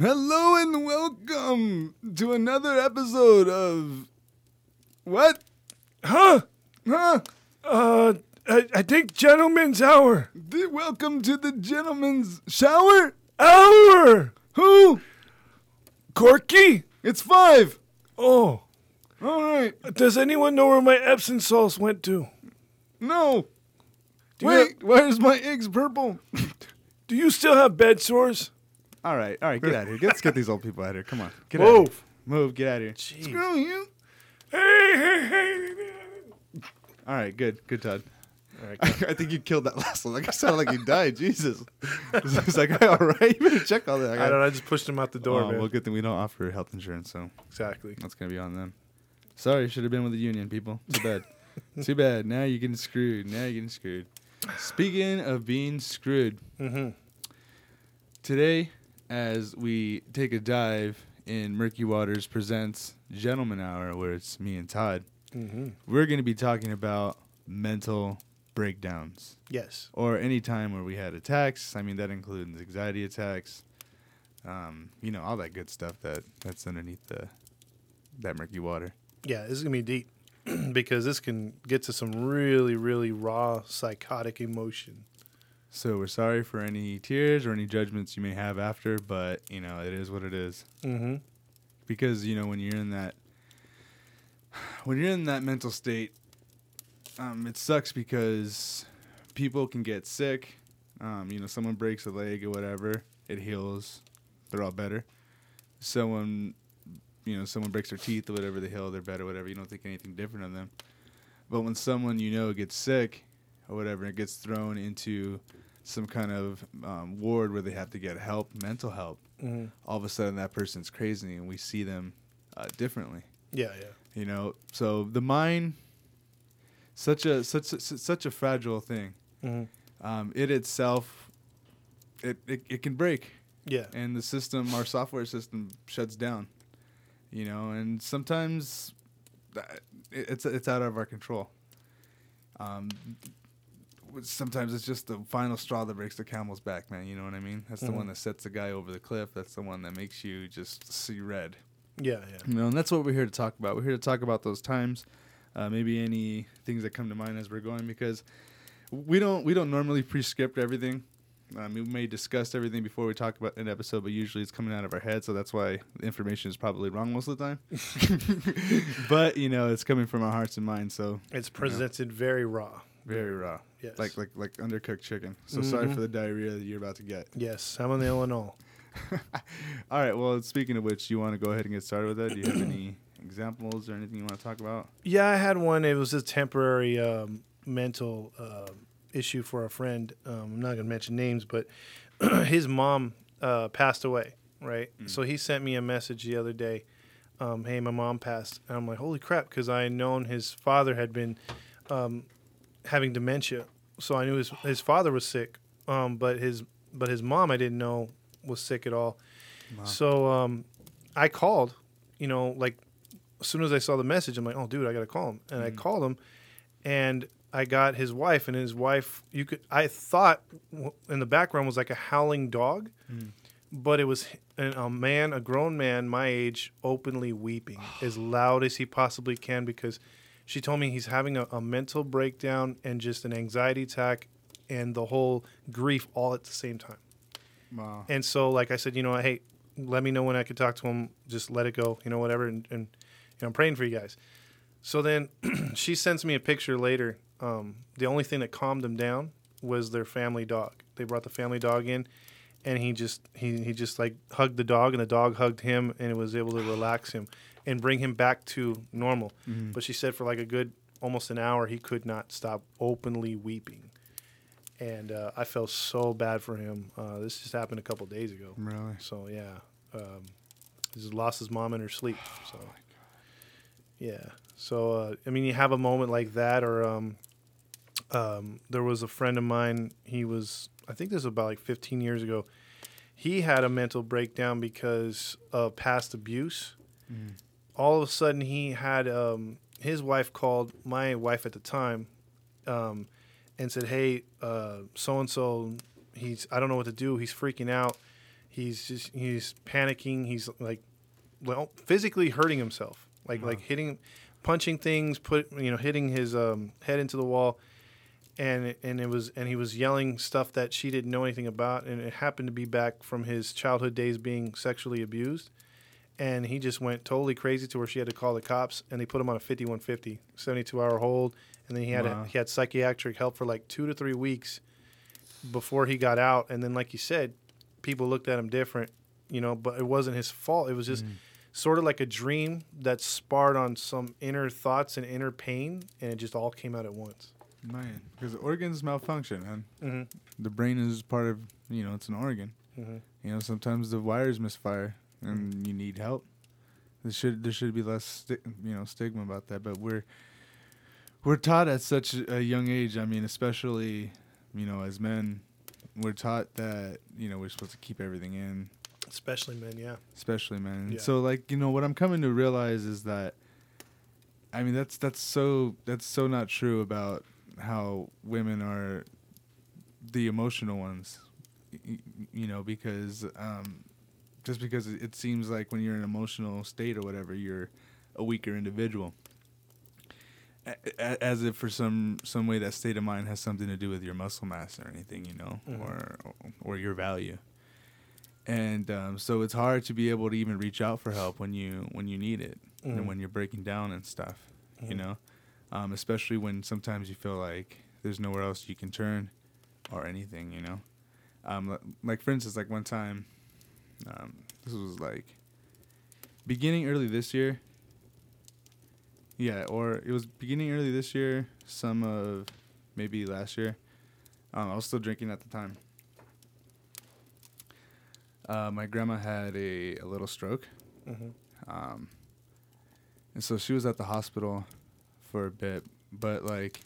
Hello and welcome to another episode of what? Huh? Huh? Uh, I, I think gentleman's hour. The- welcome to the gentleman's shower. Hour! Who? Corky? It's five. Oh, All right. does anyone know where my Epsom salts went to? No. Do Wait. Where's my eggs purple? Do you still have bed sores? All right. All right. Get out of here. Let's get these old people out of here. Come on. Get out. Move. Of here. Move. Get out of here. Jeez. Screw you. Hey, hey, hey. All right. Good. Good, Todd. All right, I think you killed that last one. Like I sounded like you died. Jesus. It's like, all right, you better check all that. I don't know. I just pushed him out the door, Oh, man. well, good thing we don't offer health insurance, so exactly. that's gonna be on them. Sorry, should have been with the union, people. Too bad. Too bad. Now you're getting screwed. Now you're getting screwed. Speaking of being screwed, Mm-hmm. today, as we take a dive in Murky Waters presents Gentleman Hour, where it's me and Todd, Mm-hmm. we're gonna be talking about mental breakdowns. Yes. or any time where we had attacks. I mean, that includes anxiety attacks. Um, you know, all that good stuff that that's underneath the that murky water. Yeah, this is gonna be deep because this can get to some really, really raw psychotic emotion. So we're sorry for any tears or any judgments you may have after, but you know, it is what it is. Mm-hmm. Because you know, when you're in that when you're in that mental state, um, it sucks because people can get sick. Um, you know, someone breaks a leg or whatever, it heals. They're all better. Someone, you know, someone breaks their teeth or whatever, they heal. They're better, whatever. You don't think anything different of them. But when someone you know gets sick or whatever, it gets thrown into some kind of um, ward where they have to get help, mental help. Mm-hmm. All of a sudden, that person's crazy, and we see them uh, differently Yeah, yeah. you know so the mind such a such a, such a fragile thing Mm-hmm. um, it itself it, it it can break Yeah. and the system our software system shuts down you know and sometimes that, it's it's out of our control um, sometimes it's just the final straw that breaks the camel's back man you know what i mean that's the Mhm. one that sets the guy over the cliff that's the one that makes you just see red Yeah, yeah. you know, and that's what we're here to talk about. We're here to talk about those times, uh, maybe any things that come to mind as we're going, because we don't we don't normally pre-script everything. Um, we may discuss everything before we talk about an episode, but usually it's coming out of our head, so that's why the information is probably wrong most of the time. but you know, it's coming from our hearts and minds, so It's presented very raw. Very raw, Yes. like like like undercooked chicken. So sorry Mhm. for the diarrhea that you're about to get. yes, I'm in Illinois. All right. Well, speaking of which, you want to go ahead and get started with that? Do you have any examples or anything you want to talk about? Yeah, I had one. It was a temporary um, mental uh, issue for a friend. Um, I'm not going to mention names, but his mom uh, passed away, right? Mm. So he sent me a message the other day. Um, hey, my mom passed. And I'm like, holy crap, because I had known his father had been um, having dementia. So I knew his, his father was sick, um, but his but his mom I didn't know was sick at all. Wow. So um, I called, you know, like as soon as I saw the message, I'm like, oh, dude, I got to call him. And I Mm. called him, and I got his wife, and his wife, you could, I thought in the background was like a howling dog, Mm. but it was a man, a grown man my age, openly weeping as loud as he possibly can because she told me he's having a, a mental breakdown and just an anxiety attack and the whole grief all at the same time. Wow. And so, like I said, you know, hey, let me know when I could talk to him. Just let it go, you know, whatever. And, and you know, I'm praying for you guys. So then she sends me a picture later. Um, the only thing that calmed him down was their family dog. They brought the family dog in, and he just he, he just like hugged the dog, and the dog hugged him, and it was able to relax him and bring him back to normal. Mhm. But she said for like a good almost an hour, he could not stop openly weeping. And uh, I felt so bad for him. Uh, this just happened a couple days ago. Really? So yeah, um, he's lost his mom in her sleep. So yeah. So uh, I mean, you have a moment like that, or um, um, there was a friend of mine. He was, I think this was about like 15 years ago. He had a mental breakdown because of past abuse. Mm. All of a sudden, he had um, his wife called my wife at the time, um, and said, "Hey, so and so, he's I don't know what to do. He's freaking out." He's just he's panicking. He's like, well, physically hurting himself, like like hitting, punching things, put you know, hitting his um, head into the wall, and and it was and he was yelling stuff that she didn't know anything about, and it happened to be back from his childhood days being sexually abused, and he just went totally crazy to where she had to call the cops, and they put him on a 5150, 72 hour hold, and then he had Wow. a, he had psychiatric help for like two to three weeks before he got out, and then like you said, people looked at him different, you know, but it wasn't his fault. It was just sort of like a dream that sparred on some inner thoughts and inner pain, and it just all came out at once. Man, because organs malfunction, man. Mm-hmm. The brain is part of, you know, it's an organ. Mm-hmm. You know, sometimes the wires misfire and you need help. There should there should be less sti- you know stigma about that, but we're we're taught at such a young age. I mean, especially you know as men, we're taught that you know we're supposed to keep everything in, Especially men, yeah. especially men. Yeah. So like you know what I'm coming to realize is that I mean that's that's so that's so not true about how women are the emotional ones you know because um just because it seems like when you're in an emotional state or whatever you're a weaker individual A- a- as if for some some way that state of mind has something to do with your muscle mass or anything you know Mhm. or or your value and um, so it's hard to be able to even reach out for help when you when you need it Mhm. and when you're breaking down and stuff you Mhm. know um, especially when sometimes you feel like there's nowhere else you can turn or anything you know um, like for instance like one time um, this was like beginning early this year yeah or it was beginning early this year some of maybe last year um, i was still drinking at the time uh, my grandma had a, a little stroke Mm-hmm. um, and so she was at the hospital for a bit, but like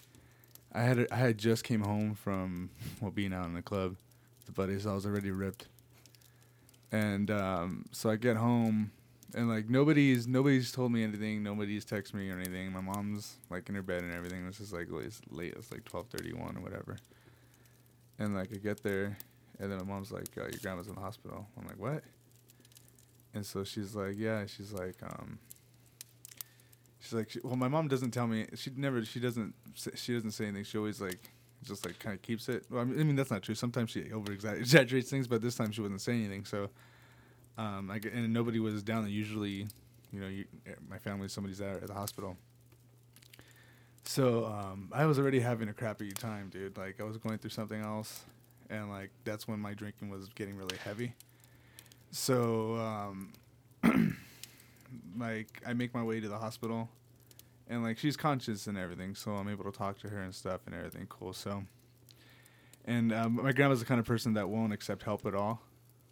I had I had just came home from well being out in the club with the buddies. I was already ripped, and um, so I get home and like nobody's nobody's told me anything. Nobody's texted me or anything. My mom's like in her bed and everything. This is like it's late. It's like twelve thirty one or whatever. And like I get there, and then my mom's like, uh, "Your grandma's in the hospital." I'm like, "What?" And so she's like, "Yeah." She's like, um, she's like, she, "Well, my mom doesn't tell me. She never. She doesn't. She doesn't say anything. She always like, just like kind of keeps it. Well, I mean, I mean, that's not true. Sometimes she over exaggerates things, but this time she wasn't saying anything. So, um, I and nobody was down there. Usually, you know, you, eh, my family, somebody's there at the hospital. So um, I was already having a crappy time, dude. Like I was going through something else, and like that's when my drinking was getting really heavy. So um, like I make my way to the hospital, and like she's conscious and everything, so I'm able to talk to her and stuff and everything. Cool. So, and um, my grandma's the kind of person that won't accept help at all.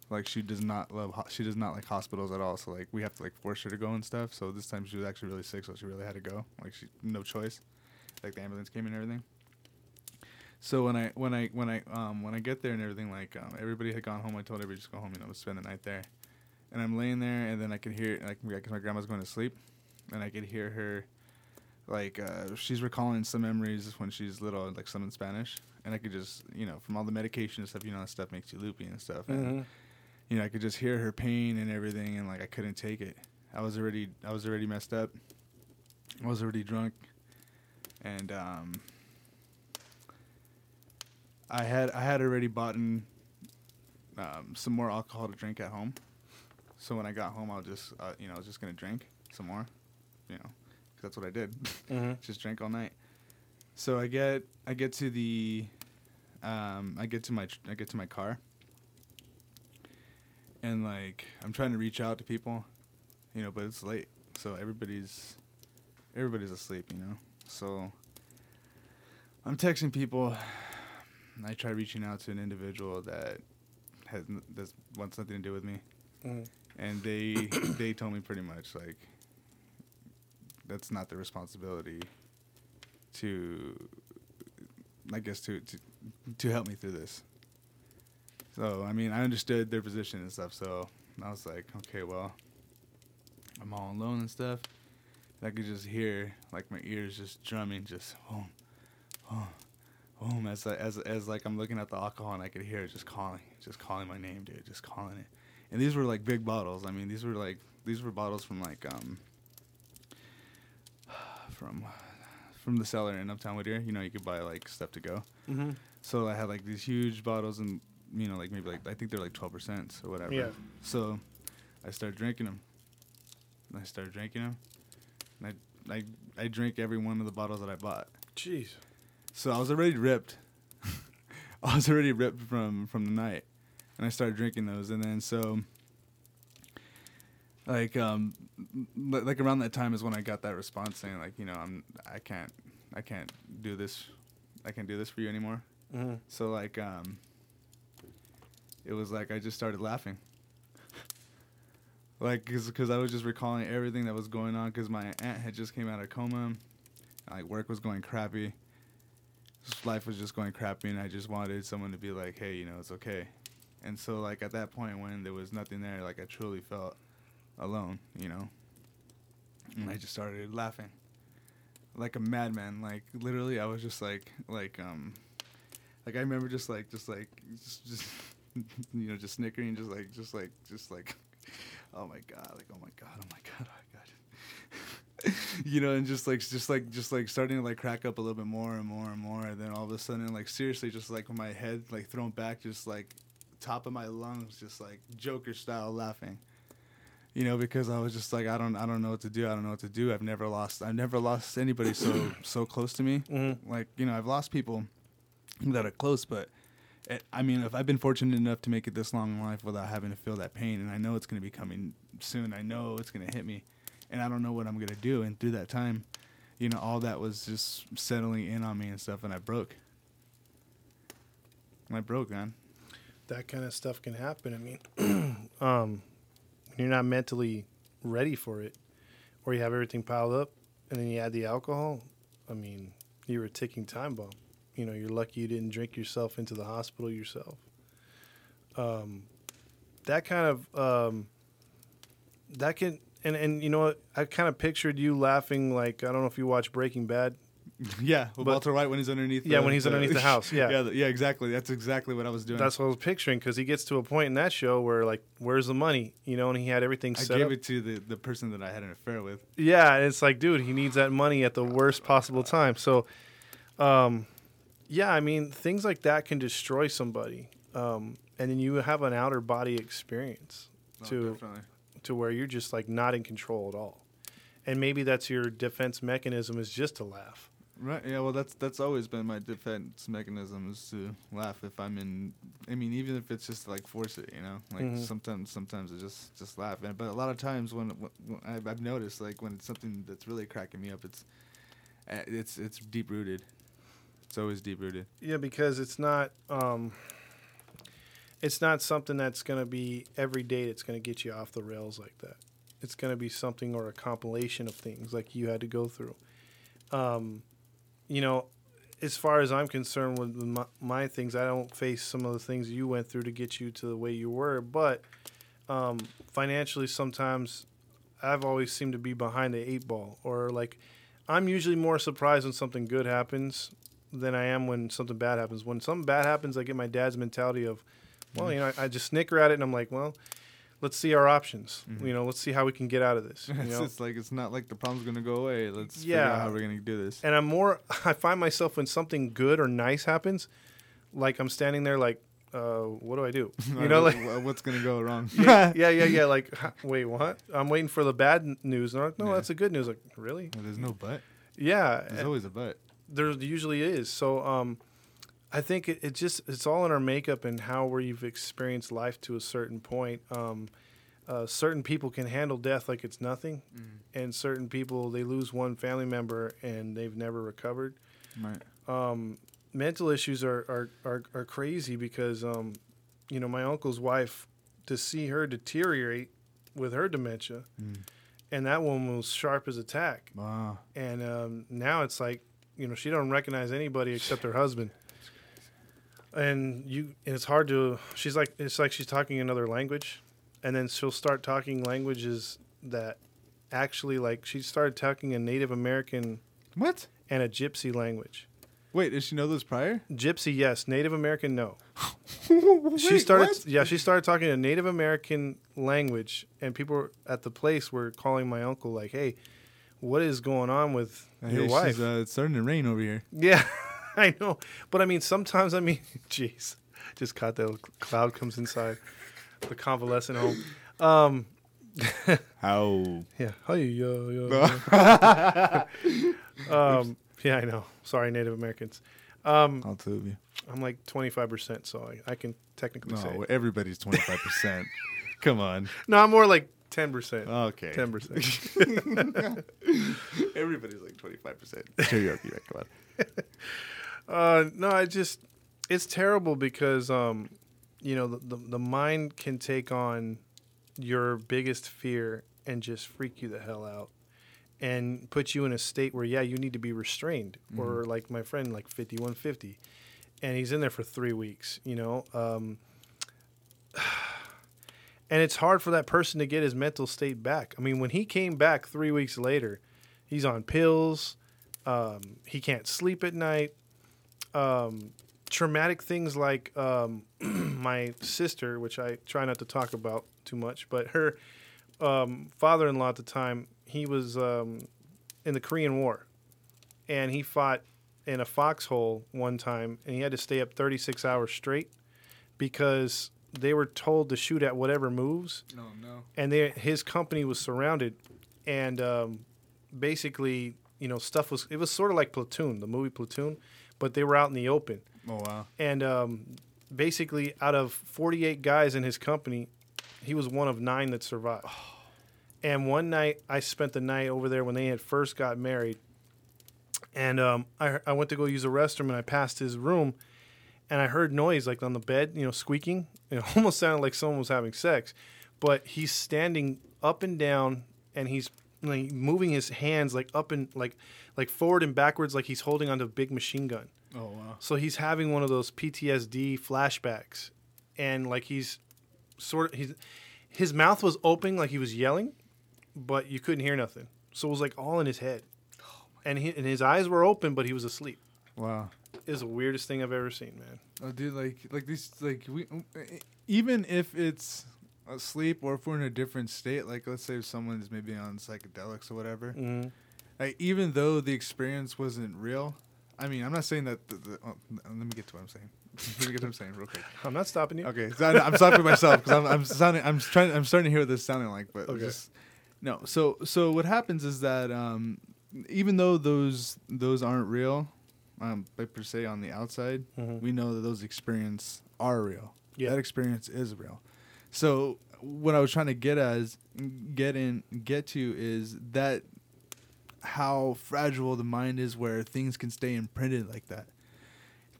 Like she does not love. Ho- she does not like hospitals at all. So like we have to like force her to go and stuff. So this time she was actually really sick, so she really had to go. Like she no choice. Like the ambulance came and everything. So when I when I when I um when I get there and everything like um, everybody had gone home, I told everybody just go home, you know, spend the night there. And I'm laying there, and then I could hear like because my grandma's going to sleep, and I could hear her, like uh, she's recalling some memories when she's little, like some in Spanish, and I could just you know from all the medication and stuff, you know, that stuff makes you loopy and stuff. And, Mm-hmm. you know, I could just hear her pain and everything, and like I couldn't take it. I was already, I was already messed up. I was already drunk, and um, I had, I had already bought in, um, some more alcohol to drink at home. So when I got home, I was just, uh, you know, I was just gonna drink some more, you know, that's what I did. Mm-hmm. just drank all night. So I get I get to the um, I get to my I get to my car, and like I'm trying to reach out to people, you know, but it's late, so everybody's everybody's asleep, you know. So I'm texting people. I try reaching out to an individual that has that wants nothing to do with me, Mm-hmm. and they they told me pretty much like that's not the responsibility to I guess to, to to help me through this. So I mean I understood their position and stuff, so I was like, okay, well, I'm all alone and stuff. I could just hear like my ears just drumming, just boom, boom, boom, as as as like I'm looking at the alcohol and I could hear it just calling, just calling my name, dude, just calling it. and these were like big bottles. I mean, these were like these were bottles from like um from from the cellar in Uptown Whittier. You know, you could buy like stuff to go. Mm-hmm. So I had like these huge bottles, and you know, like maybe like I think they're like twelve percent or whatever. Yeah. So I started drinking them. And I started drinking them. And I I I drank every one of the bottles that I bought. Jeez. So I was already ripped. I was already ripped from from the night, and I started drinking those, and then so. Like um, like around that time is when I got that response saying like you know I'm I can't I can't do this, I can't do this for you anymore. Mm-hmm. So like um it was like I just started laughing. like cuz cuz I was just recalling everything that was going on cuz my aunt had just came out of coma. and, Like work was going crappy. Life was just going crappy and I just wanted someone to be like, "Hey, you know, it's okay." And so like at that point when there was nothing there, like I truly felt alone, you know. And I just started laughing. Like a madman, like literally I was just like like um like I remember just like just like just, just you know just snickering just like just like just like oh my god like oh my god oh my god oh my god you know and just like just like just like starting to like crack up a little bit more and more and more and then all of a sudden like seriously just like my head like thrown back just like top of my lungs just like joker style laughing you know because i was just like i don't i don't know what to do i don't know what to do i've never lost i've never lost anybody so so close to me Mm-hmm. like you know i've lost people that are close but it, i mean if i've been fortunate enough to make it this long in life without having to feel that pain and i know it's going to be coming soon i know it's going to hit me and i don't know what i'm going to do and through that time you know all that was just settling in on me and stuff and i broke i broke man That kind of stuff can happen. I mean, um, when you're not mentally ready for it, or you have everything piled up, and then you add the alcohol. I mean, you're a ticking time bomb. You know, you're lucky you didn't drink yourself into the hospital yourself. Um, that kind of um, that can and and you know what? I kind of pictured you laughing like I don't know if you watch Breaking Bad. yeah But- walter white when he's underneath Yeah, the- when he's underneath the house, yeah. yeah yeah exactly that's exactly what i was doing That's what I was picturing because he gets to a point in that show where like, where's the money? You know, and he had everything set i set gave up. it to the, the person that i had an affair with Yeah, and it's like, dude, he needs that money at the worst possible time. So, um, yeah, I mean, things like that can destroy somebody, um, and then you have an outer body experience Oh, to definitely. to where you're just like not in control at all, and maybe that's your defense mechanism is just to laugh. Right. Yeah. Well, that's that's always been my defense mechanism is to laugh if I'm in. I mean, even if it's just like force it, you know. Like Mhm. sometimes, sometimes I just just laugh. And, but a lot of times when, when, when I've, I've noticed like when it's something that's really cracking me up, it's uh, it's it's deep rooted. It's always deep rooted. Yeah, because it's not um, it's not something that's going to be every day that's going to get you off the rails like that. It's going to be something or a compilation of things like you had to go through. Um, you know, as far as I'm concerned with my, my things, I don't face some of the things you went through to get you to the way you were, but um, financially, sometimes I've always seemed to be behind the eight ball, or like I'm usually more surprised when something good happens than I am when something bad happens. When something bad happens, I get my dad's mentality of, well, you know, I, I just snicker at it and I'm like, well, let's see our options. Mhm. You know, let's see how we can get out of this. You it's, know? it's like it's not like the problem's gonna go away. Let's figure Yeah. out how we're gonna do this. and I'm more. I find myself when something good or nice happens, like I'm standing there, like, uh, what do I do? You know, like. What's gonna go wrong? yeah, yeah, yeah, yeah. Like, wait, what? I'm waiting for the bad news. And I'm like, no, Yeah. that's the good news. Like, really? Well, there's no but. Yeah, There's always a but. there usually is. So, um, I think it, it just it's all in our makeup and how we've experienced life to a certain point. Um, uh, certain people can handle death like it's nothing, and certain people they lose one family member and they've never recovered. Right. Um, mental issues are are, are, are crazy because um, you know my uncle's wife to see her deteriorate with her dementia, Mm. and that woman was sharp as a tack, Wow. and um, now it's like you know she don't recognize anybody except her husband. And you, and it's hard to. She's like, it's like she's talking another language, and then she'll start talking languages that actually, like, she started talking a Native American What? and a Gypsy language. Wait, did she know those prior? Gypsy, yes. Native American, no. she started, what? yeah, she started talking a Native American language, and people at the place were calling my uncle like, "Hey, what is going on with Hey, your wife?" Uh, it's starting to rain over here. yeah, I know, but I mean, sometimes I mean, jeez, just caught that cloud comes inside the convalescent home. Um, How? yeah, hi, yo, yo. um, yeah, I know. Sorry, Native Americans. Um, I'll tell you. I'm like 25%, so I, I can technically say. No, everybody's twenty five percent. Come on. No, I'm more like 10%. Okay. 10%. Everybody's like twenty five percent. Cherokee, right? Come on. Uh, no, I just, it's terrible because, um, you know, the, the, the mind can take on your biggest fear and just freak you the hell out and put you in a state where, yeah, you need to be restrained. Or like my friend, like 5150, and he's in there for three weeks, you know? Um, and it's hard for that person to get his mental state back. I mean, when he came back three weeks later, he's on pills. Um, he can't sleep at night. Um, traumatic things like um, my sister, which I try not to talk about too much, but her um, father-in-law at the time, he was um, in the Korean War, and he fought in a foxhole one time, and he had to stay up 36 hours straight because they were told to shoot at whatever moves. No, no. and they his company was surrounded, and um, basically, you know, stuff was it was sort of like Platoon, the movie Platoon, but they were out in the open, Oh wow. and um, basically, out of 48 guys in his company, he was one of nine that survived. And one night, I spent the night over there when they had first got married, and um, I I went to go use the restroom, and I passed his room, and I heard noise like on the bed, you know, squeaking. It almost sounded like someone was having sex, but he's standing up and down, and he's like moving his hands like up and like like forward and backwards, like he's holding onto a big machine gun. Oh wow. So he's having one of those PTSD flashbacks, and like he's sort of he's his mouth was open like he was yelling, but you couldn't hear nothing. So it was like all in his head, and he, and his eyes were open, but he was asleep. Wow. It was the weirdest thing I've ever seen, man. Oh, dude, like, like these, like we, even if it's asleep or if we're in a different state, like let's say someone's maybe on psychedelics or whatever, Mm-hmm. like even though the experience wasn't real, I mean, I'm not saying that. The, the, oh, let me get to what I'm saying. let me get to what I'm saying real quick. I'm not stopping you. Okay, so I, I'm stopping myself because I'm, I'm sounding, I'm trying, I'm starting to hear what this is sounding like, but Okay. just no. So, so what happens is that um, even though those those aren't real, um, by per se on the outside, Mhm. we know that those experience are real. Yeah. That experience is real. So what I was trying to get as get in get to is that how fragile the mind is where things can stay imprinted like that.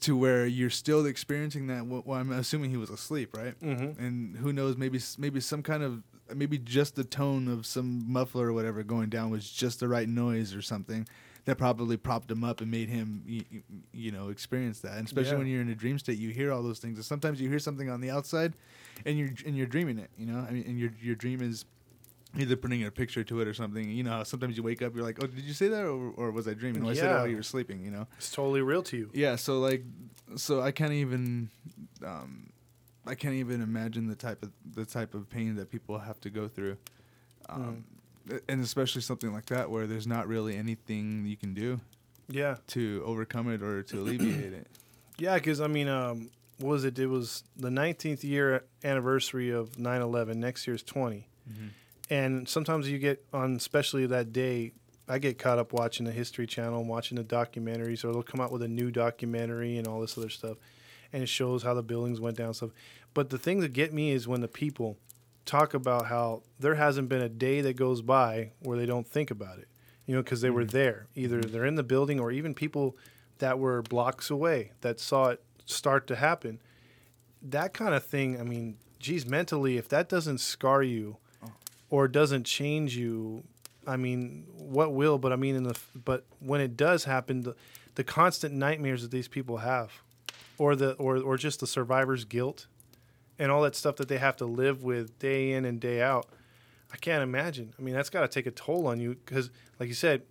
To where you're still experiencing that well i'm assuming he was asleep right? Mm-hmm. and who knows maybe maybe some kind of maybe just the tone of some muffler or whatever going down was just the right noise or something that probably propped him up and made him you, you know experience that. And especially Yeah. when you're in a dream state you hear all those things. And sometimes you hear something on the outside and you're and you're dreaming it you know? I mean and your your dream is either putting a picture to it or something you know sometimes you wake up you're like oh did you say that or, or was i dreaming oh, i said it while you were sleeping you know It's totally real to you. yeah so like so i can't even um i can't even imagine the type of the type of pain that people have to go through um and especially something like that where there's not really anything you can do Yeah. to overcome it or to alleviate it Yeah, because I mean, um, what was it? It was the 19th year anniversary of 9/11. Next year's 20. And sometimes you get on, especially that day, I get caught up watching the History Channel, and watching the documentaries, or they'll come out with a new documentary and all this other stuff, and it shows how the buildings went down and stuff. But the thing that get me is when the people talk about how there hasn't been a day that goes by where they don't think about it, you know, because they were mm-hmm. there. Either mm-hmm. they're in the building, or even people that were blocks away that saw it start to happen. That kind of thing. I mean, geez, mentally, if that doesn't scar you or doesn't change you, I mean, what will? But I mean, in the but when it does happen, the, the constant nightmares that these people have, or the or or just the survivor's guilt, and all that stuff that they have to live with day in and day out. I can't imagine. I mean, that's got to take a toll on you because, like you said,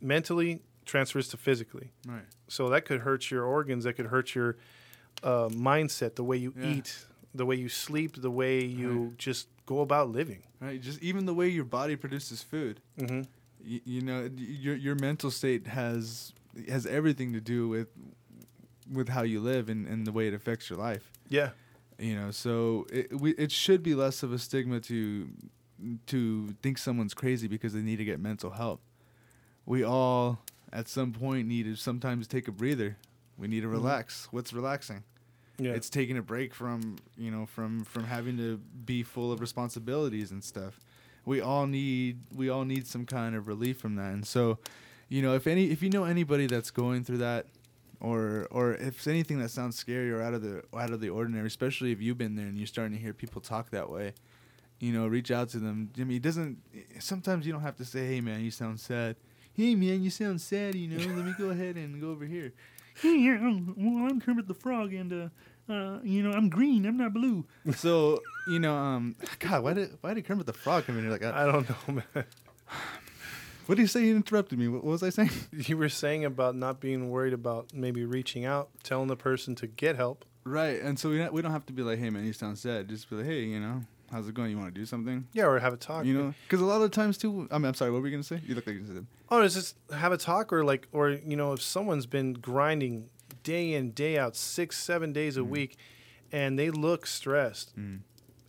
mentally, transfers to physically. Right. So that could hurt your organs. That could hurt your uh, mindset, the way you Yeah. eat, the way you sleep, the way you just go about living. Right. Just even the way your body produces food. Mm-hmm. You, you know, your your mental state has has everything to do with with how you live and, and the way it affects your life. Yeah. You know, so it we, it should be less of a stigma to to think someone's crazy because they need to get mental help. We all at some point need to sometimes take a breather. We need to relax. What's relaxing? Yeah. It's taking a break from you know from from having to be full of responsibilities and stuff. We all need we all need some kind of relief from that. And so, you know, if any if you know anybody that's going through that, or or if anything that sounds scary or out of the out of the ordinary, especially if you've been there and you're starting to hear people talk that way, you know, reach out to them. I mean, it doesn't. Sometimes you don't have to say, "Hey, man, you sound sad." Hey, man, you sound sad. You know, let me go ahead and go over here. Hey, I'm, well, I'm Kermit the Frog, and uh, uh, you know, I'm green. I'm not blue. So, you know, um, God, why did why did Kermit the Frog come in here like that? I don't know, man. What did you say? You interrupted me. What, what was I saying? You were saying about not being worried about maybe reaching out, telling the person to get help. Right, and so we don't, we don't have to be like, "Hey, man, you sound sad." Just be like, "Hey, you know, how's it going? You want to do something?" Yeah, or have a talk. You know, because a lot of times too. I mean, I'm sorry. What were you gonna say? You look like you said. Oh, it's just have a talk, or like, or you know, if someone's been grinding day in day out, six, seven days a Mm. week, and they look stressed, Mm.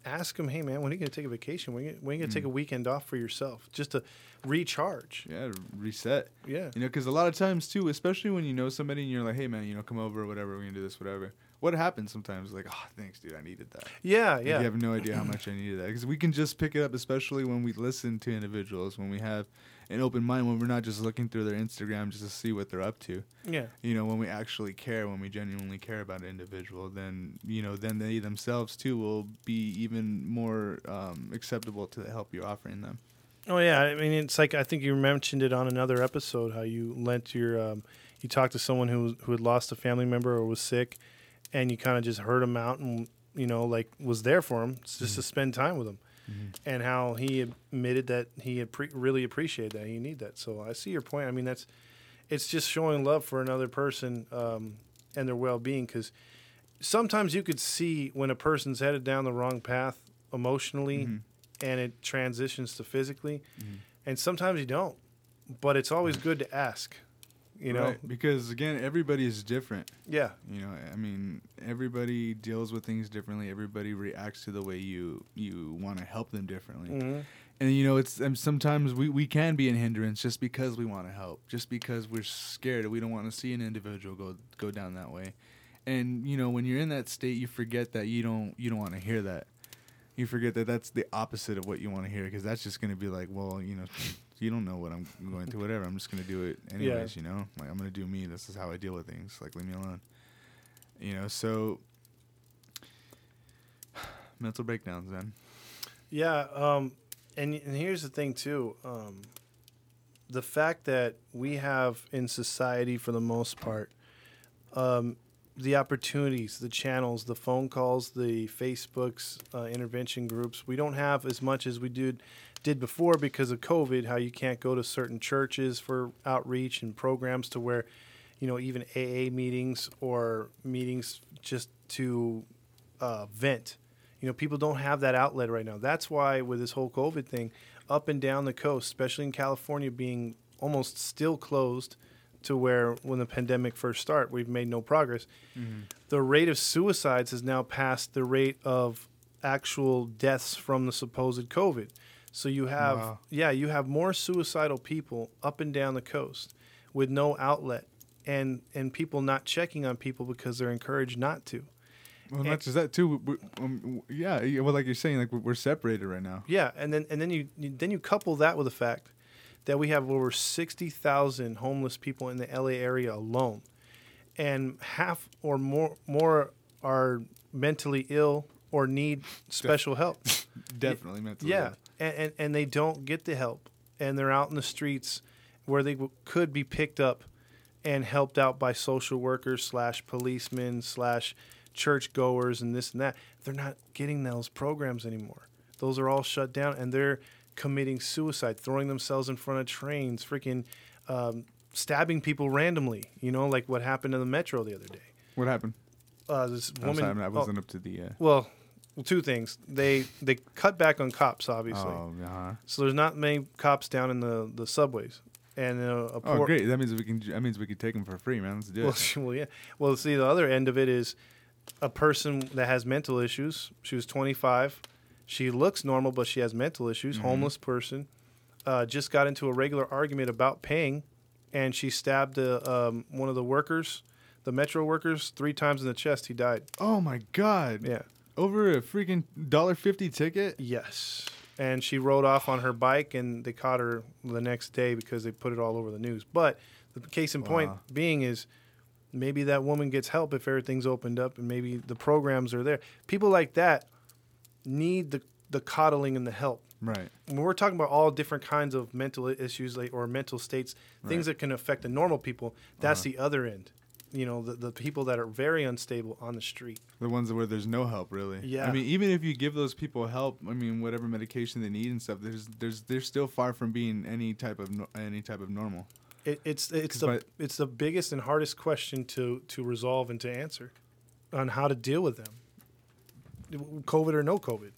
ask them, hey man, when are you gonna take a vacation? When are you, when are you gonna Mm. take a weekend off for yourself, just to recharge? Yeah, reset. Yeah, You know, because a lot of times too, especially when you know somebody and you're like, "Hey, man, you know, come over or whatever. We're gonna do this, whatever." What happens sometimes? Like, oh, thanks, dude. I needed that. yeah, yeah. You have no idea how much I needed that because we can just pick it up, especially when we listen to individuals, when we have an open mind, when we're not just looking through their Instagram just to see what they're up to. yeah. You know, when we actually care, when we genuinely care about an individual, then you know, then they themselves too will be even more um, acceptable to the help you're offering them. Oh yeah, I mean it's like I think you mentioned it on another episode how you lent your um, you talked to someone who who had lost a family member or was sick, and you kind of just heard him out and you know like was there for him just to spend time with him, and how he admitted that he pre- really appreciated that he need that. So I see your point. I mean that's it's just showing love for another person um, and their well being because sometimes you could see when a person's headed down the wrong path emotionally Mhm. and it transitions to physically Mhm. and sometimes you don't but it's always good to ask you know Right, because again, everybody is different. yeah You know, I mean, everybody deals with things differently. Everybody reacts to the way you you want to help them differently. hmm And you know, it's um, sometimes we, we can be a hindrance just because we want to help, just because we're scared. We don't want to see an individual go go down that way. And you know, when you're in that state, you forget that you don't you don't want to hear that. You forget that that's the opposite of what you want to hear because that's just going to be like, well, you know, you don't know what I'm going through. Whatever, I'm just going to do it anyways. You know, like I'm going to do me. This is how I deal with things. Like leave me alone. You know, so mental breakdowns, then. yeah um and, and here's the thing too um the fact that we have in society for the most part um the opportunities the channels the phone calls the facebooks uh, intervention groups we don't have as much as we did did before because of covid how you can't go to certain churches for outreach and programs to where you know even aa meetings or meetings just to uh, vent. You know people don't have that outlet right now. That's why with this whole covid thing up and down the coast especially in california being almost still closed to where when the pandemic first started we've made no progress. The rate of suicides has now passed the rate of actual deaths from the supposed covid so you have Wow. yeah you have more suicidal people up and down the coast with no outlet and and people not checking on people because they're encouraged not to Well, And- not just that too. Um, yeah, well, like you're saying, like we're- separated right now. Yeah, and then and then you, you then you couple that with the fact that we have over sixty thousand homeless people in the LA area alone, and half or more more are mentally ill or need special help. Definitely mental. yeah, health. And, and and they don't get the help, and they're out in the streets where they w- could be picked up and helped out by social workers slash policemen slash church goers and this and that. They're not getting those programs anymore. Those are all shut down, and they're committing suicide, throwing themselves in front of trains, freaking um, stabbing people randomly. You know, like what happened in the metro the other day. What happened? Uh, this woman. sorry, I oh, wasn't up to the. Uh, well, well, two things. They they cut back on cops, obviously. oh, uh-huh. So there's not many cops down in the, the subways. And uh, a oh, great! That means we can. That means we could take them for free, man. Let's do it. well, yeah. Well, see, the other end of it is a person that has mental issues. She was 25. She looks normal, but she has mental issues. Mhm. Homeless person. Uh, just got into a regular argument about paying, and she stabbed uh, um, one of the workers, the metro workers, three times in the chest. He died. Oh my god! Yeah. Over a freaking dollar fifty ticket. Yes. And she rode off on her bike, and they caught her the next day because they put it all over the news. But the case in point Wow. being is maybe that woman gets help if everything's opened up and maybe the programs are there. People like that need the, the coddling and the help. Right. When we're talking about all different kinds of mental issues like, or mental states, things Right. that can affect the normal people, that's Uh-huh. the other end. You know, the, the people that are very unstable on the street. The ones where there's no help, really. Yeah. I mean, even if you give those people help, I mean, whatever medication they need and stuff, there's, there's, they're still far from being any type of, no, any type of normal. It, it's it's the it's the biggest and hardest question to to resolve and to answer on how to deal with them. COVID or no COVID.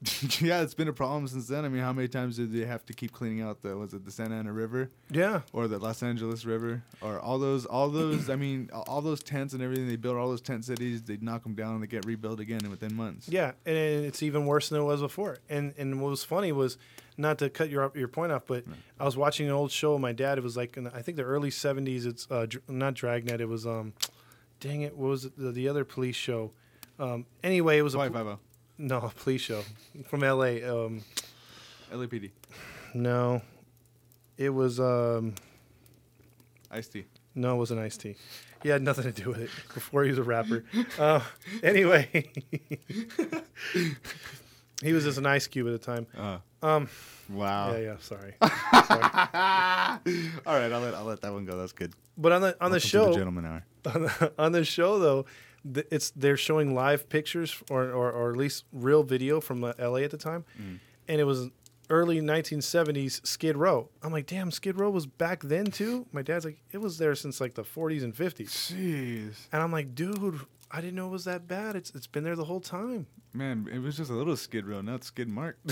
yeah, it's been a problem since then. I mean, how many times did they have to keep cleaning out the was it the Santa Ana River Yeah, or the Los Angeles River or all those all those I mean all- those tents and everything they built all those tent cities they knock them down and they get rebuilt again within months. yeah, and it's even worse than it was before. And and what was funny was not to cut your your point off, but I was watching an old show. with My dad. It was like in the, I think the early '70s. It's uh, dr- not Dragnet. It was um, dang it, what was it? The, the other police show? Um, anyway, it was a Five pol- five no police show from L.A. Um, LAPD no, it was um. Ice T. No, it wasn't Ice T. He had nothing to do with it before he was a rapper. Uh, anyway, he was just an Ice Cube at the time. Uh, Um, wow. yeah, yeah. Sorry. all right, I'll let I'll let that one go. That's good. But on the on the Welcome the show, gentleman hour. on the, on the show though, th- it's they're showing live pictures or, or or at least real video from uh, L.A. at the time, Mm. and it was early 1970s Skid Row. I'm like, damn, Skid Row was back then too. My dad's like, it was there since like the 40s and 50s, Jeez, and I'm like, dude, I didn't know it was that bad. It's it's been there the whole time. man, it was just a little skid row, not skid mark.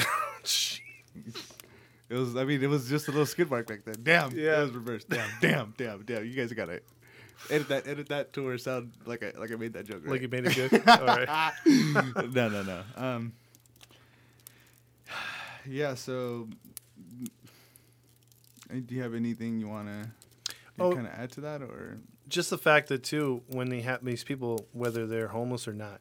It was. I mean, it was just a little skid mark back then. Damn. Yeah. It was reversed. Damn. damn. Damn. Damn. You guys gotta edit that. Edit that to where it sound like I like I made that joke. Right? Like it made it good. All right. no, no, no. Um. Yeah. So, uh, do you have anything you wanna Oh. kind of add to that, or Just the fact that too, when they have these people, whether they're homeless or not,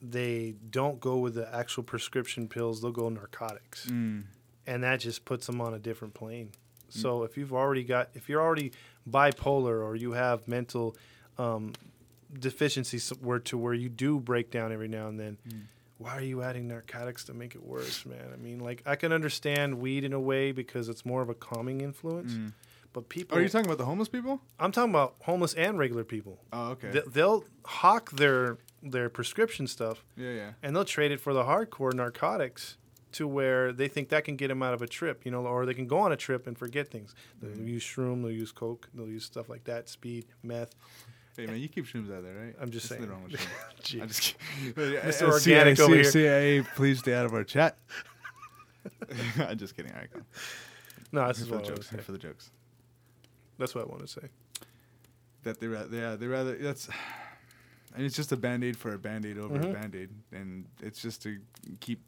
they don't go with the actual prescription pills. They'll go narcotics, mm, and that just puts them on a different plane. So if you've already got, if you're already bipolar or you have mental um, deficiencies where to where you do break down every now and then. Mm. Why are you adding narcotics to make it worse, man? I mean, like I can understand weed in a way because it's more of a calming influence, mm. but people. Are you talking about the homeless people? I'm talking about homeless and regular people. Oh, okay. They- They'll hawk their their prescription stuff yeah, yeah. and they'll trade it for the hardcore narcotics to where they think that can get them out of a trip, you know, or they can go on a trip and forget things. They'll Mm-hmm. use shroom, they'll use coke, they'll use stuff like that, speed, meth. Hey man, you keep shrooms out there, right? I'm just What's saying. wrong with shrooms? I'm just kidding. Mr. Organic over here. CIA, please stay out of our chat. I'm just kidding. All right, go. No, this is for what the jokes. Here for the jokes. That's what I want to say. That they rather, yeah, they rather. That's. And it's just a band aid for a band aid over Mhm. a band aid, and it's just to keep.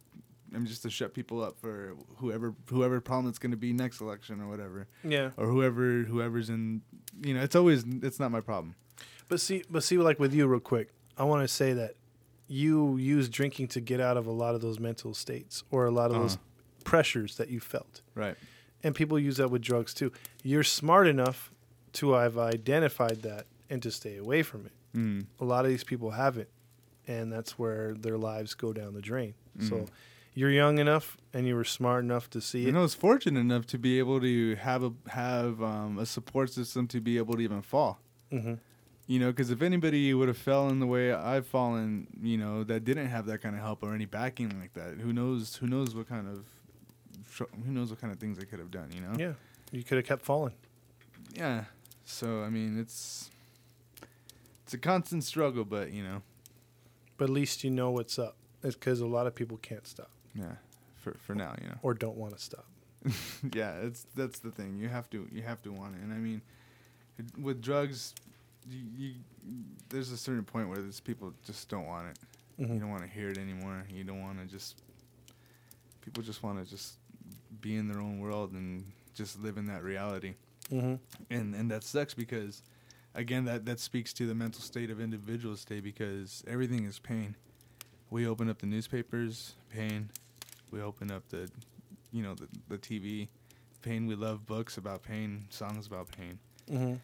I mean, just to shut people up for whoever whoever problem it's going to be next election or whatever, Yeah, or whoever whoever's in. You know, it's always it's not my problem. but see, but see, like with you, real quick, I want to say that you use drinking to get out of a lot of those mental states or a lot of those Uh-huh. pressures that you felt. Right. and people use that with drugs too. You're smart enough to have identified that and to stay away from it. Mm. A lot of these people haven't, and that's where their lives go down the drain. So Mhm. You're young enough and you were smart enough to see You it. know, I was fortunate enough to be able to have a have um, a support system to be able to even fall. hmm You know, because if anybody would have fell in the way I've fallen, you know, that didn't have that kind of help or any backing like that, who knows? Who knows what kind of, who knows what kind of things I could have done? You know. Yeah, you could have kept falling. yeah. So I mean, it's it's a constant struggle, but you know, But at least you know what's up. It's because a lot of people can't stop yeah. For for now, you know. or don't want to stop. yeah, it's that's the thing. You have to you have to want it, and I mean, with drugs, you, you there's a certain point where there's people just don't want it. You Mhm. don't want to hear it anymore. You don't want to just. People just want to just be in their own world and just live in that reality, Mm-hmm. and and that sucks because, again, that that speaks to the mental state of individuals today because everything is pain. We open up the newspapers, pain. We open up the, you know, the the TV, pain. We love books about pain, songs about pain. Mm-hmm.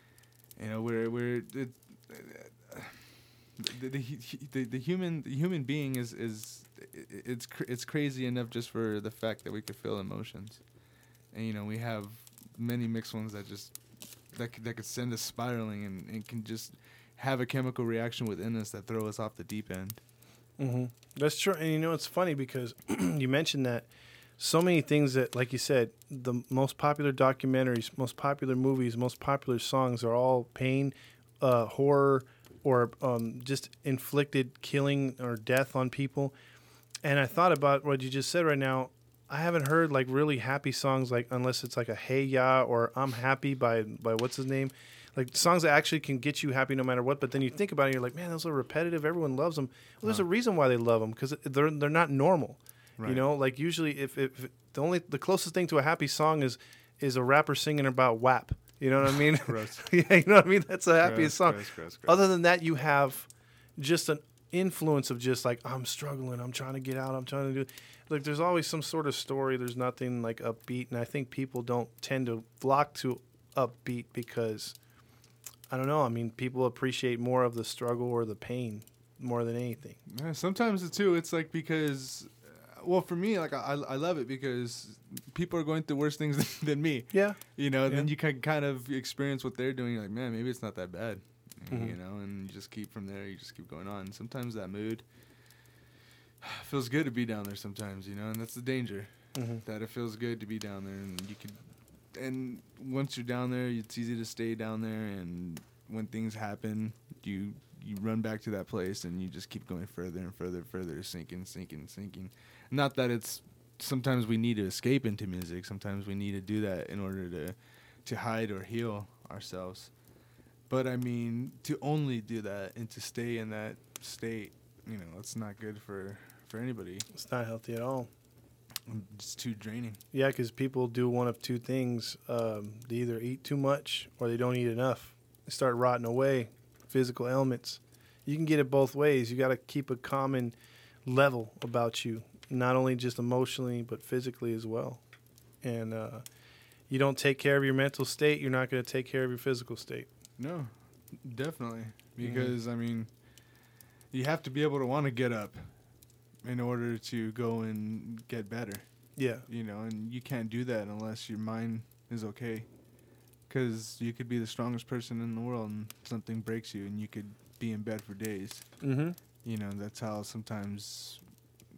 You know, we're we're it, the, the, the the human the human being is is it's cr- it's crazy enough just for the fact that we could feel emotions, and you know we have many mixed ones that just that could, that could send us spiraling and, and can just have a chemical reaction within us that throw us off the deep end. Mm-hmm. That's true, and you know it's funny because you mentioned that so many things that, like you said, the most popular documentaries, most popular movies, most popular songs are all pain, uh, horror, or um, just inflicted killing or death on people. And I thought about what you just said right now. I haven't heard like really happy songs like unless it's like a Hey Ya or I'm Happy by by what's his name, like songs that actually can get you happy no matter what. But then you think about it, you're like, man, those are repetitive. Everyone loves them. Well, there's a reason why they love them because they're they're not normal. You know, like usually if, if the only the closest thing to a happy song is is a rapper singing about WAP. You know what I mean? Yeah, you know what I mean. That's the happiest Gross, song. gross, gross, gross. Other than that, you have just an influence of just like I'm struggling, I'm trying to get out, I'm trying to do. Like there's always some sort of story. There's nothing like upbeat, and I think people don't tend to flock to upbeat because I don't know. I mean, people appreciate more of the struggle or the pain more than anything. Yeah, sometimes too. It's like because, uh, well, for me, like I, I love it because people are going through worse things than me. Yeah. You know, and then you can kind of experience what they're doing. You're like, man, maybe it's not that bad. Mhm. You know, and you just keep from there. You just keep going on. Sometimes that mood feels good to be down there. Sometimes, you know, and that's the danger. hmm That it feels good to be down there, and you could. And once you're down there, it's easy to stay down there. And when things happen, you you run back to that place, and you just keep going further and further, and further, sinking, sinking, sinking. Not that it's. Sometimes we need to escape into music. Sometimes we need to do that in order to to hide or heal ourselves. But I mean, to only do that and to stay in that state, you know, it's not good for for anybody. It's not healthy at all. It's too draining. Yeah, because people do one of two things: um, they either eat too much or they don't eat enough. They start rotting away, physical ailments. You can get it both ways. You got to keep a common level about you, not only just emotionally but physically as well. And uh, you don't take care of your mental state, you're not going to take care of your physical state. No, definitely. Because I mean, you have to be able to want to get up in order to go and get better. Yeah, You know, and you can't do that unless your mind is okay. Because you could be the strongest person in the world and something breaks you, and you could be in bed for days. mm-hmm. You know, that's how sometimes.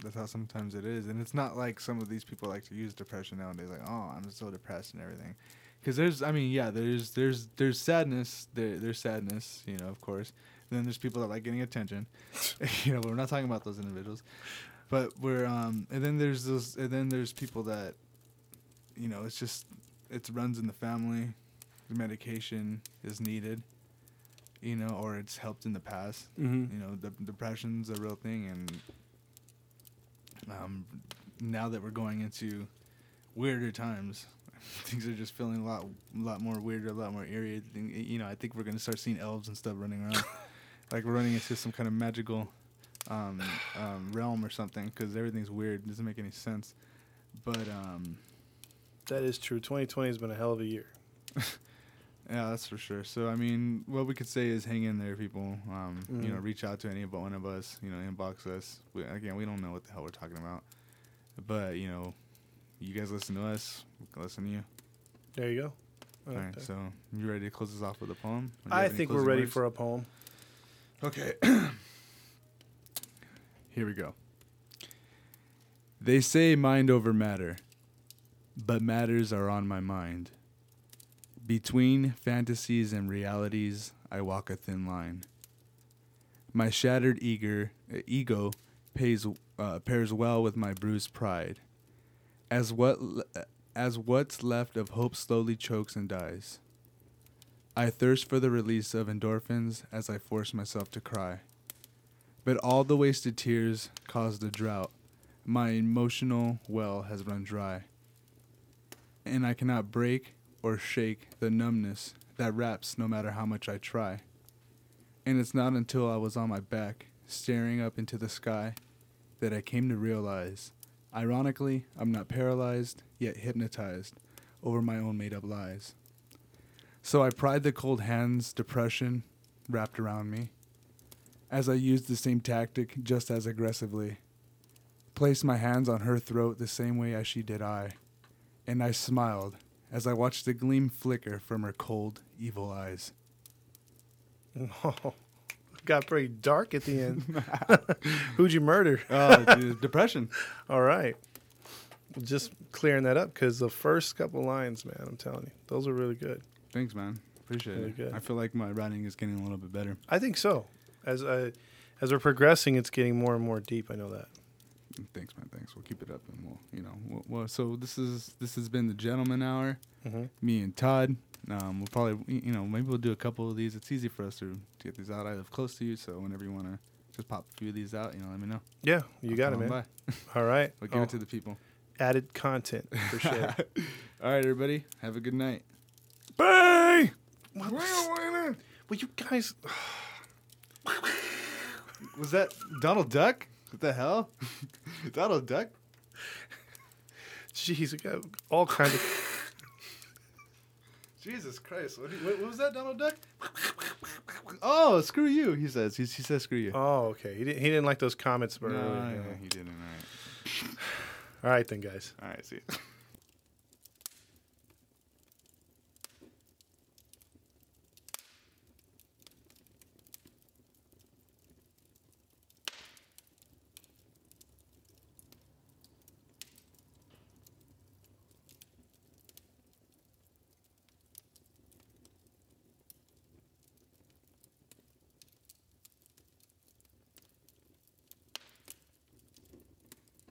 That's how sometimes it is, and it's not like some of these people like to use depression nowadays. Like, oh, I'm so depressed and everything. Because there's, I mean, yeah, there's, there's, there's sadness. There, there's sadness, you know, of course. Then there's people that like getting attention. you know, we're not talking about those individuals, but we're, um, and then there's those, and then there's people that, you know, it's just, it runs in the family. The medication is needed, you know, or it's helped in the past. Mm-hmm. You know, the depression's a real thing, and um, now that we're going into weirder times, things are just feeling a lot, a lot more weirder, a lot more eerie. You know, I think we're gonna start seeing elves and stuff running around, like we're running into some kind of magical um, um, realm or something, because everything's weird. It doesn't make any sense. But um, That is true. 2020 has been a hell of a year. Yeah, that's for sure. So I mean, what we could say is hang in there, people. Um, You know, Mhm. reach out to any of one of us. You know, inbox us. We, again, we don't know what the hell we're talking about, but you know, you guys listen to us. We can listen to you. There you go. All right. So you ready to close this off with a poem? Or do you I think we're ready words? for a poem. Okay. Here we go. They say mind over matter, but matters are on my mind. Between fantasies and realities, I walk a thin line. My shattered eager, uh, ego pays, uh, pairs well with my bruised pride. As what l- as what's left of hope slowly chokes and dies. I thirst for the release of endorphins as I force myself to cry. But all the wasted tears caused a drought. My emotional well has run dry. And I cannot break or shake the numbness that wraps no matter how much I try. And it's not until I was on my back, staring up into the sky, that I came to realize ironically, I'm not paralyzed, yet hypnotized over my own made up lies. So I pried the cold hands, depression wrapped around me, as I used the same tactic just as aggressively. Placed my hands on her throat the same way as she did I, and I smiled as I watched the gleam flicker from her cold, evil eyes. Oh, got pretty dark at the end. Who'd you murder? Oh, dude, depression. All right. Just clearing that up because the first couple lines, man, I'm telling you, those are really good. Thanks, man. Appreciate Really it. good. I feel like my writing is getting a little bit better. I think so. As I, as we're progressing, it's getting more and more deep. I know that. Thanks, man. Thanks. We'll keep it up, and we'll, you know, we'll, well. So this is this has been the Gentleman Hour. Mm-hmm. Me and Todd. Um, we'll probably, you know, maybe we'll do a couple of these. It's easy for us to, to get these out. I live close to you, so whenever you want to just pop a few of these out, you know, let me know. Yeah, you I'll got it, man. by. All right. We'll give Oh, it to the people. added content for sure. All right, everybody. Have a good night. Bye. Well, you guys. Was that Donald Duck? What the hell? Donald Duck? Jeez, we got all kinds of. Jesus Christ! What, you- what, what was that, Donald Duck? Oh, screw you! He says. He, he says screw you. Oh, okay. He didn't. He didn't like those comments. But no, earlier, yeah. he didn't. All right. All right then, guys. All right. See. Ya.